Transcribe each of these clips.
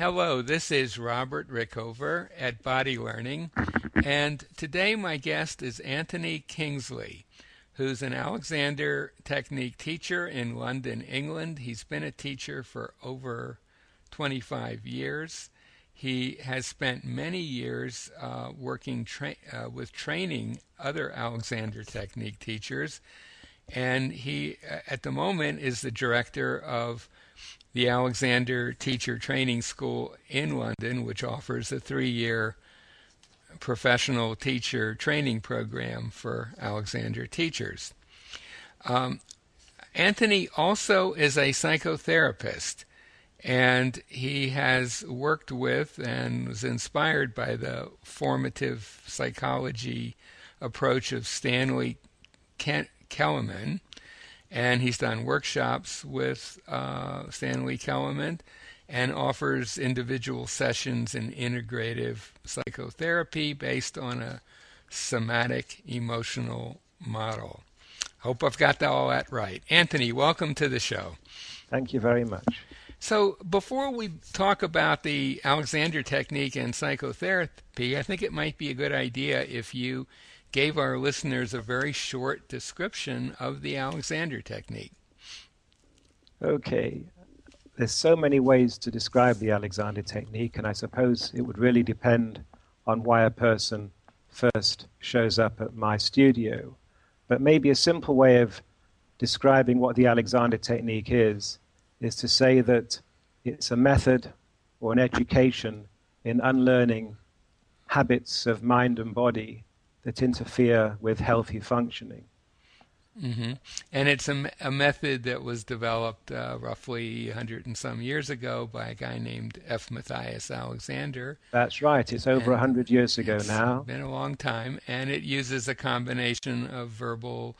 Hello, this is Robert Rickover at Body Learning, and today my guest is Anthony Kingsley, who's an Alexander Technique teacher in London, England. He's been a teacher for over 25 years. He has spent many years uh, working tra- uh, with training other Alexander Technique teachers, and he, uh, at the moment, is the director of the Alexander Teacher Training School in London, which offers a three year professional teacher training program for Alexander teachers. Um, Anthony also is a psychotherapist, and he has worked with and was inspired by the formative psychology approach of Stanley Keleman. And he's done workshops with uh, Stanley Keleman and offers individual sessions in integrative psychotherapy based on a somatic emotional model. Hope I've got all that right. Anthony, welcome to the show. Thank you very much. So, before we talk about the Alexander technique and psychotherapy, I think it might be a good idea if you gave our listeners a very short description of the Alexander technique. Okay there's so many ways to describe the Alexander technique, and I suppose it would really depend on why a person first shows up at my studio. But maybe a simple way of describing what the Alexander technique is is to say that it's a method or an education in unlearning habits of mind and body that interfere with healthy functioning. Mm-hmm. And it's a, a, method that was developed uh, roughly 100 and some years ago by a guy named F. Matthias Alexander. That's right. It's over and 100 years ago it's now. been a long time. And it uses a combination of verbal,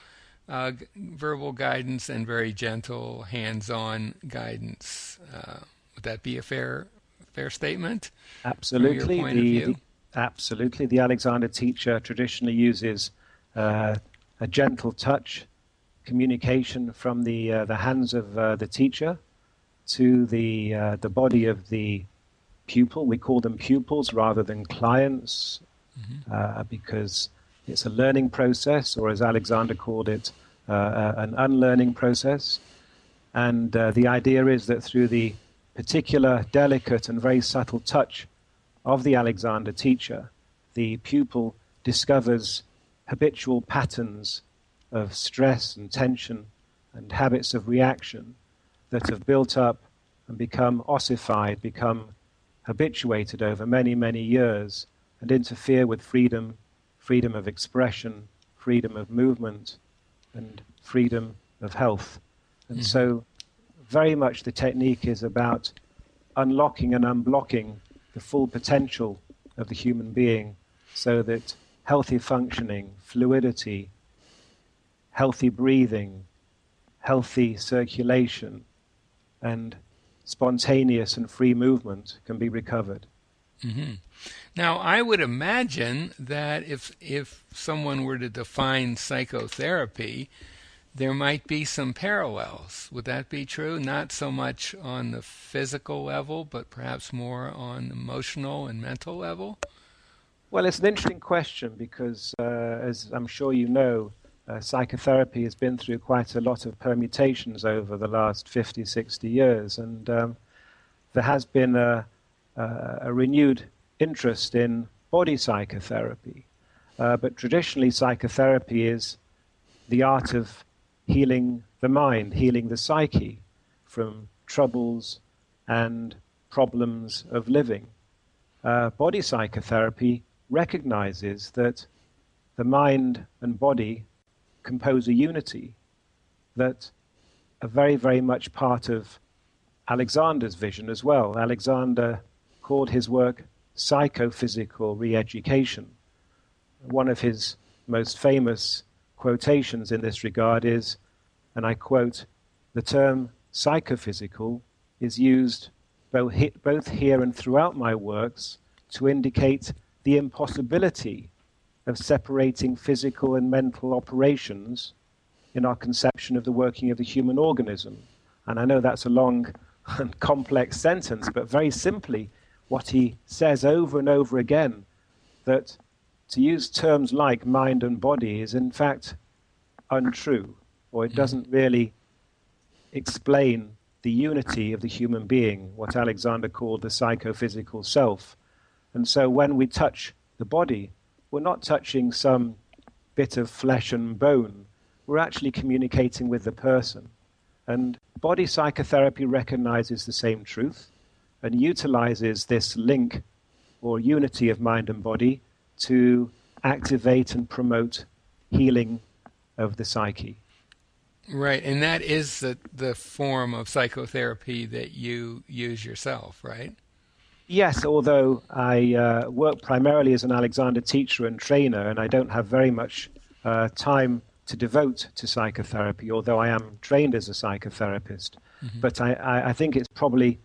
uh, verbal guidance and very gentle hands-on guidance. Uh, would that be a fair, fair statement? Absolutely. The, the, absolutely. The Alexander teacher traditionally uses uh, a gentle touch, communication from the uh, the hands of uh, the teacher to the uh, the body of the pupil. We call them pupils rather than clients mm-hmm. Uh, because it's a learning process, or as Alexander called it, uh, an unlearning process. And the idea is that through the particular, delicate, and very subtle touch of the Alexander teacher, the pupil discovers habitual patterns of stress and tension and habits of reaction that have built up and become ossified, become habituated over many, many years and interfere with freedom, freedom of expression, freedom of movement, and freedom of health. And mm. so, very much the technique is about unlocking and unblocking the full potential of the human being so that healthy functioning, fluidity, healthy breathing, healthy circulation, and spontaneous and free movement can be recovered. Mm-hmm. Now, I would imagine that if if someone were to define psychotherapy, there might be some parallels. Would that be true? Not so much on the physical level, but perhaps more on emotional and mental level. Well, it's an interesting question because, uh, as I'm sure you know, uh, psychotherapy has been through quite a lot of permutations over the last 50, 60 years, and um, there has been a, a, renewed interest in body psychotherapy. Uh, but traditionally, psychotherapy is the art of healing the mind, healing the psyche from troubles and problems of living. Uh, body psychotherapy recognizes that the mind and body compose a unity that are very, very much part of Alexander's vision as well. Alexander called his work psychophysical re education. One of his most famous quotations in this regard is, and I quote, the term psychophysical is used both here and throughout my works to indicate the impossibility of separating physical and mental operations in our conception of the working of the human organism. And I know that's a long, and complex sentence, but very simply, what he says over and over again that to use terms like mind and body is in fact untrue, or it hmm. doesn't really explain the unity of the human being, what Alexander called the psychophysical self. And so when we touch the body, we're not touching some bit of flesh and bone, we're actually communicating with the person. And body psychotherapy recognizes the same truth and utilizes this link or unity of mind and body to activate and promote healing of the psyche. Right, and that is the the form of psychotherapy that you use yourself, right? Yes, although I uh, work primarily as an Alexander teacher and trainer, and I don't have very much uh, time to devote to psychotherapy, although I am trained as a psychotherapist. Mm-hmm. But I, I, think it's probably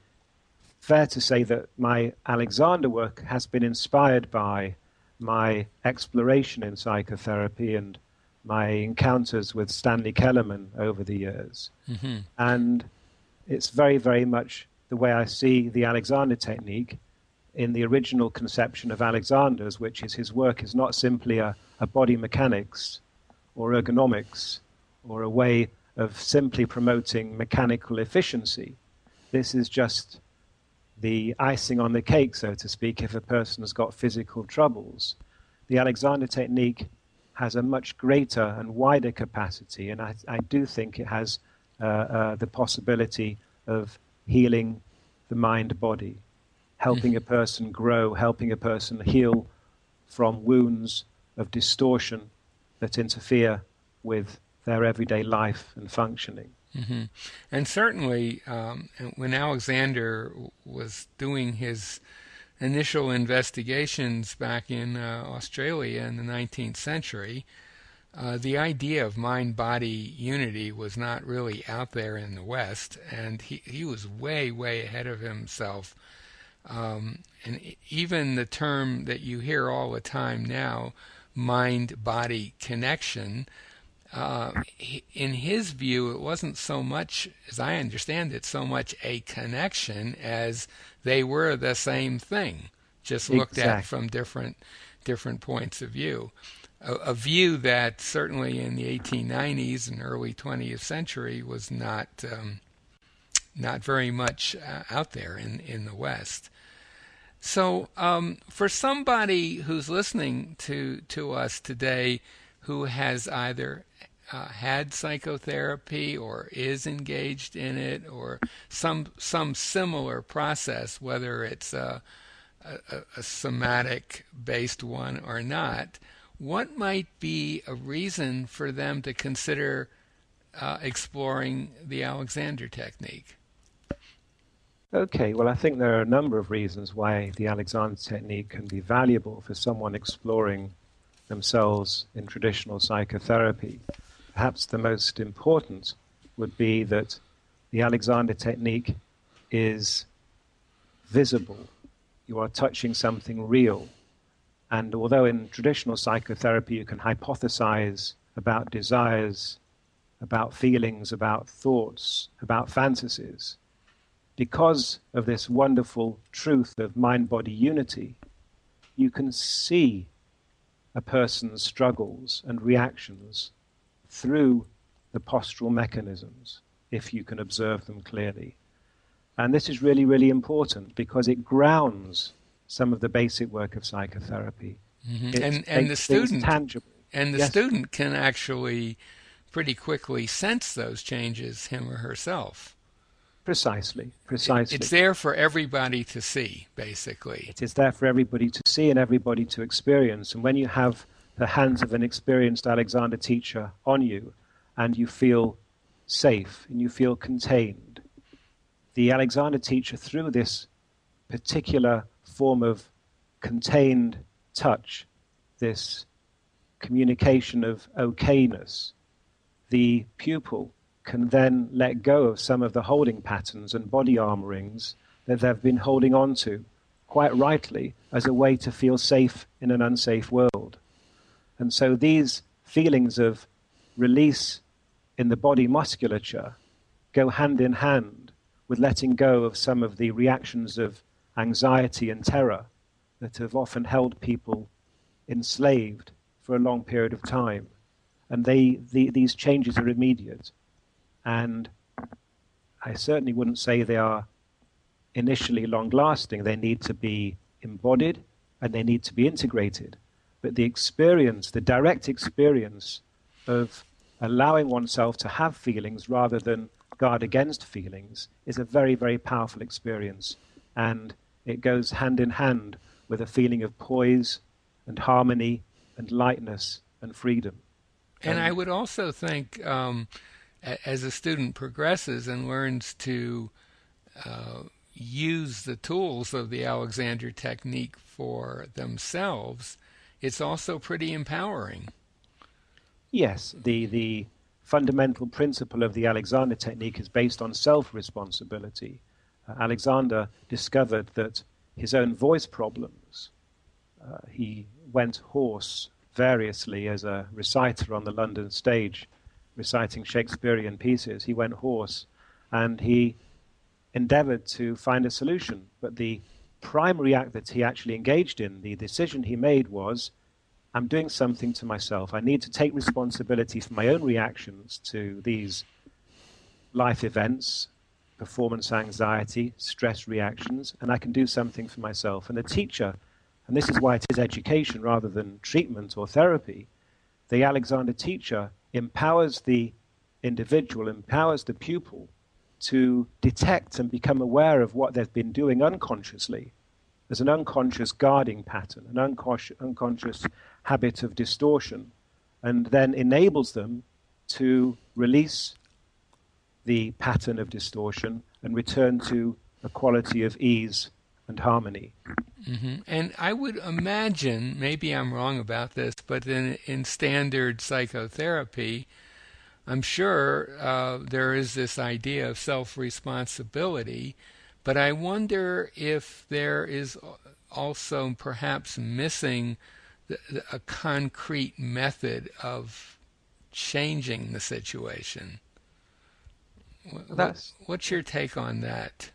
fair to say that my Alexander work has been inspired by my exploration in psychotherapy and my encounters with Stanley Keleman over the years. Mm-hmm. And it's very, very much the way I see the Alexander technique in the original conception of Alexander's, which is his work is not simply a, a body mechanics or ergonomics or a way of simply promoting mechanical efficiency. This is just the icing on the cake, so to speak, if a person has got physical troubles. The Alexander technique has a much greater and wider capacity, and I, I do think it has uh, uh, the possibility of healing the mind body, helping mm-hmm. a person grow, helping a person heal from wounds of distortion that interfere with their everyday life and functioning. Mm-hmm. And certainly, um, when Alexander was doing his initial investigations back in uh, Australia in the 19th century, uh, the idea of mind body unity was not really out there in the West, and he, he was way, way ahead of himself. Um, and even the term that you hear all the time now, mind body connection, uh, in his view, it wasn't so much, as I understand it, so much a connection as they were the same thing, just looked exactly. at from different different points of view. A, a, view that certainly in the 1890s and early 20th century was not um, not very much uh, out there in in the West. So, um, for somebody who's listening to to us today, who has either uh, had psychotherapy or is engaged in it or some some similar process, whether it's a, a, a somatic based one or not, what might be a reason for them to consider uh, exploring the Alexander technique? Okay, well, I think there are a number of reasons why the Alexander technique can be valuable for someone exploring themselves in traditional psychotherapy. Perhaps the most important would be that the Alexander technique is visible. You are touching something real. And although in traditional psychotherapy you can hypothesize about desires, about feelings, about thoughts, about fantasies, because of this wonderful truth of mind body unity, you can see a person's struggles and reactions through the postural mechanisms if you can observe them clearly. And this is really, really important because it grounds some of the basic work of psychotherapy. Mm-hmm. And, and the student tangible. And the yes. student can actually pretty quickly sense those changes, him or herself. Precisely, precisely. It's there for everybody to see, basically. It is there for everybody to see and everybody to experience. And when you have the hands of an experienced Alexander teacher on you, and you feel safe and you feel contained. The Alexander teacher, through this particular form of contained touch, this communication of okayness, the pupil can then let go of some of the holding patterns and body armorings that they've been holding on to, quite rightly, as a way to feel safe in an unsafe world. And so these feelings of release in the body musculature go hand in hand with letting go of some of the reactions of anxiety and terror that have often held people enslaved for a long period of time. And they, the, these changes are immediate. And I certainly wouldn't say they are initially long lasting. They need to be embodied and they need to be integrated. But the experience, the direct experience of allowing oneself to have feelings rather than guard against feelings is a very, very powerful experience. And it goes hand in hand with a feeling of poise and harmony and lightness and freedom. And I would also think um, as a student progresses and learns to uh, use the tools of the Alexander technique for themselves, it's also pretty empowering. Yes, the, the fundamental principle of the Alexander technique is based on self responsibility. Uh, Alexander discovered that his own voice problems, uh, he went hoarse variously as a reciter on the London stage, reciting Shakespearean pieces. He went hoarse and he endeavored to find a solution. But the primary act that he actually engaged in, the decision he made was I'm doing something to myself. I need to take responsibility for my own reactions to these life events, performance anxiety, stress reactions, and I can do something for myself. And the teacher, and this is why it is education rather than treatment or therapy, the Alexander teacher empowers the individual, empowers the pupil to detect and become aware of what they've been doing unconsciously. There's an unconscious guarding pattern, an unconscious, unconscious habit of distortion, and then enables them to release the pattern of distortion and return to a quality of ease and harmony. Mm-hmm. And I would imagine, maybe I'm wrong about this, but in, in standard psychotherapy, I'm sure uh, there is this idea of self responsibility, but I wonder if there is also perhaps missing the, the, a concrete method of changing the situation. What, what's your take on that?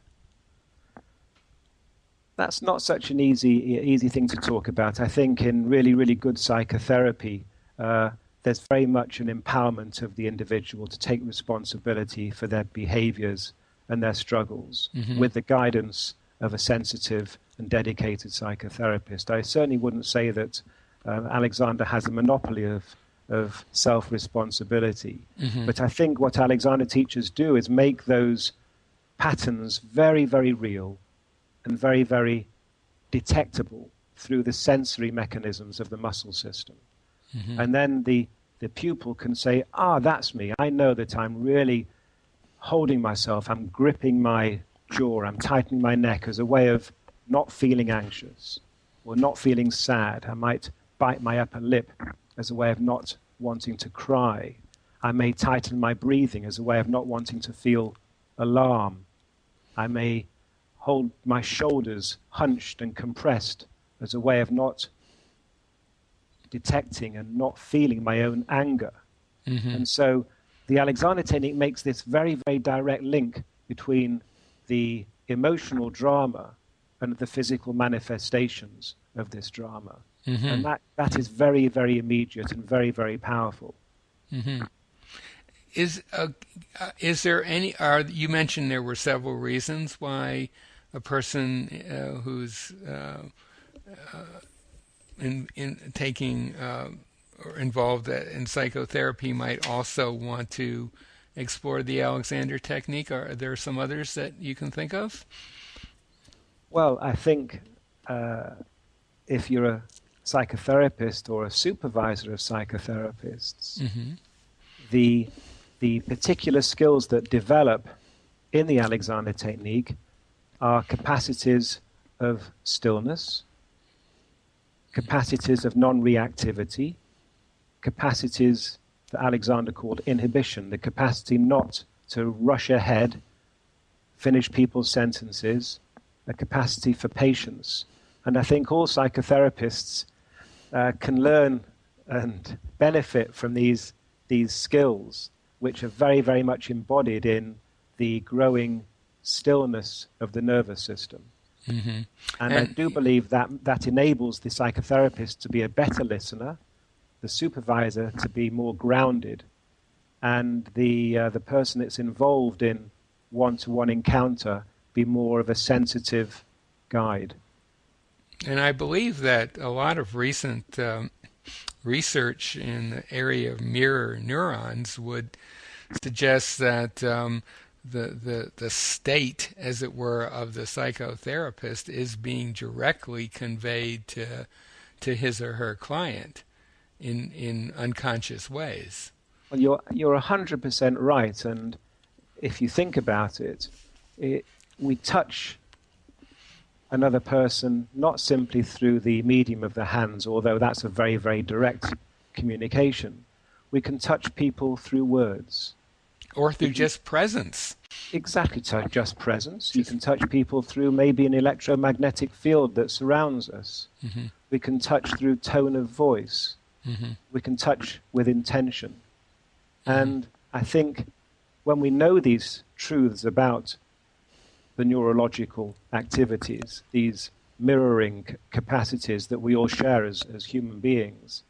That's not such an easy easy thing to talk about. I think in really really good psychotherapy, uh, there's very much an empowerment of the individual to take responsibility for their behaviors and their struggles mm-hmm. with the guidance of a sensitive and dedicated psychotherapist. I certainly wouldn't say that uh, Alexander has a monopoly of, of self responsibility. Mm-hmm. But I think what Alexander teachers do is make those patterns very, very real and very, very detectable through the sensory mechanisms of the muscle system. Mm-hmm. And then the, the pupil can say, ah, that's me. I know that I'm really holding myself. I'm gripping my jaw. I'm tightening my neck as a way of not feeling anxious or not feeling sad. I might bite my upper lip as a way of not wanting to cry. I may tighten my breathing as a way of not wanting to feel alarm. I may hold my shoulders hunched and compressed as a way of not detecting and not feeling my own anger. Mm-hmm. And so the Alexander technique makes this very, very direct link between the emotional drama and the physical manifestations of this drama. Mm-hmm. And that, that is very, very immediate and very, very powerful. Mm-hmm. Is uh, uh, is there any? Are you mentioned there were several reasons why a person uh, who's uh, uh, in, in taking uh, or involved in psychotherapy might also want to explore the Alexander technique? Are there some others that you can think of? Well, I think uh, if you're a psychotherapist or a supervisor of psychotherapists, mm-hmm. the the particular skills that develop in the Alexander technique are capacities of stillness, capacities of non reactivity, capacities that Alexander called inhibition, the capacity not to rush ahead, finish people's sentences, a capacity for patience. And I think all psychotherapists uh, can learn and benefit from these, these skills, which are very, very much embodied in the growing stillness of the nervous system. Mm-hmm. And, and, I do believe that that enables the psychotherapist to be a better listener, the supervisor to be more grounded, and the uh, the person that's involved in one-to-one encounter be more of a sensitive guide. And I believe that a lot of recent um, research in the area of mirror neurons would suggest that um, the, the the state, as it were, of the psychotherapist is being directly conveyed to to his or her client in in unconscious ways. Well, you're you're hundred percent right, and if you think about it, it we touch another person not simply through the medium of the hands, although that's a very very direct communication. We can touch people through words or through just presence. Exactly, just presence. You can touch people through maybe an electromagnetic field that surrounds us. Mm-hmm. We can touch through tone of voice. Mm-hmm. We can touch with intention. Mm-hmm. And I think when we know these truths about the neurological activities, these mirroring capacities that we all share as, as human beings,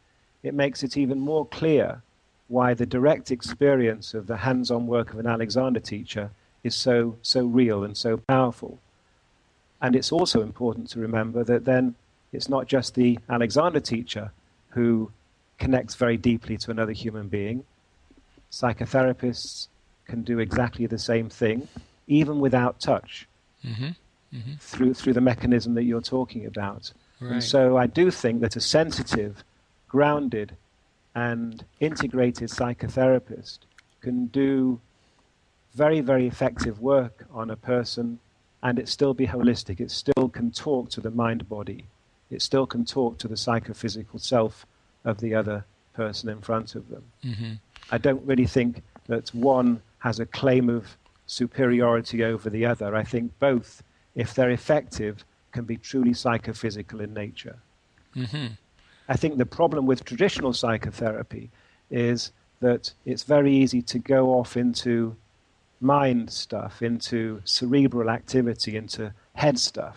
it makes it even more clear why the direct experience of the hands-on work of an Alexander teacher is so so real and so powerful. And it's also important to remember that then it's not just the Alexander teacher who connects very deeply to another human being. Psychotherapists can do exactly the same thing, even without touch, mm-hmm. Mm-hmm. through through the mechanism that you're talking about. Right. And so I do think that a sensitive, grounded, and integrated psychotherapist can do very, very effective work on a person and it still be holistic. It still can talk to the mind body. It still can talk to the psychophysical self of the other person in front of them. Mm-hmm. I don't really think that one has a claim of superiority over the other. I think both, if they're effective, can be truly psychophysical in nature. Mm-hmm. I think the problem with traditional psychotherapy is that it's very easy to go off into mind stuff, into cerebral activity, into head stuff,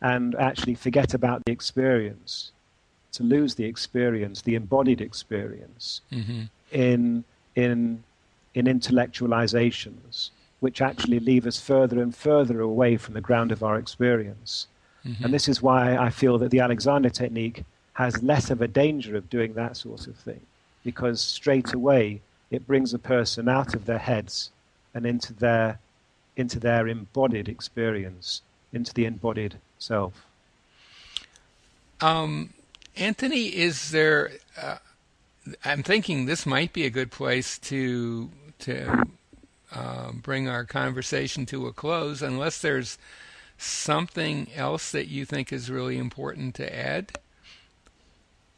and actually forget about the experience, to lose the experience, the embodied experience, mm-hmm. in, in, in intellectualizations, which actually leave us further and further away from the ground of our experience. Mm-hmm. And this is why I feel that the Alexander technique has less of a danger of doing that sort of thing because straight away it brings a person out of their heads and into their into their embodied experience, into the embodied self. Um, Anthony, is there? Uh, I'm thinking this might be a good place to to uh, bring our conversation to a close, unless there's something else that you think is really important to add.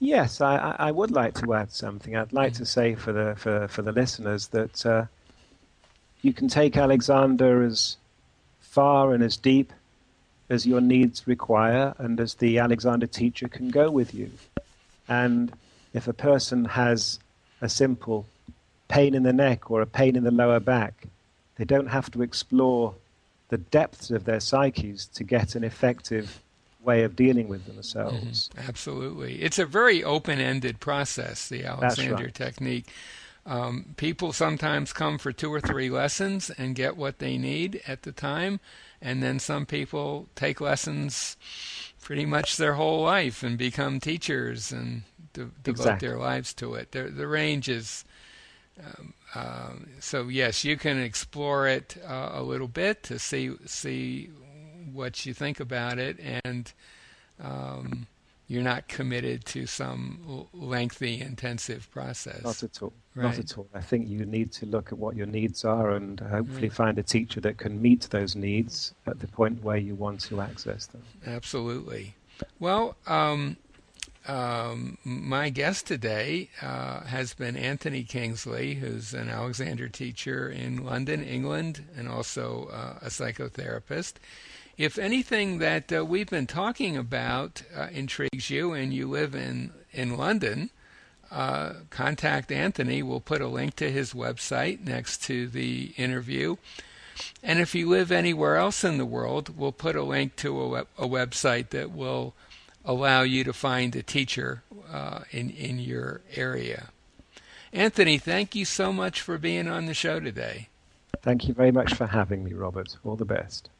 Yes, I, I would like to add something. I'd like to say for the for, for the listeners that uh, you can take Alexander as far and as deep as your needs require, and as the Alexander teacher can go with you. And if a person has a simple pain in the neck or a pain in the lower back, they don't have to explore the depths of their psyches to get an effective way of dealing with themselves. Mm-hmm. Absolutely. It's a very open ended process, the Alexander right. technique. Um, people sometimes come for two or three lessons and get what they need at the time, and then some people take lessons pretty much their whole life and become teachers and de- devote exactly. their lives to it. The, the range is. Um, uh, so yes, you can explore it uh, a little bit to see see what you think about it, and um, you're not committed to some lengthy, intensive process. Not at all. Right. Not at all. I think you need to look at what your needs are and hopefully right. find a teacher that can meet those needs at the point where you want to access them. Absolutely. Well, um, um, my guest today uh, has been Anthony Kingsley, who's an Alexander teacher in London, England, and also uh, a psychotherapist. If anything that uh, we've been talking about uh, intrigues you and you live in, in London, uh, contact Anthony. We'll put a link to his website next to the interview. And if you live anywhere else in the world, we'll put a link to a, web, a website that will allow you to find a teacher uh, in, in your area. Anthony, thank you so much for being on the show today. Thank you very much for having me, Robert. All the best.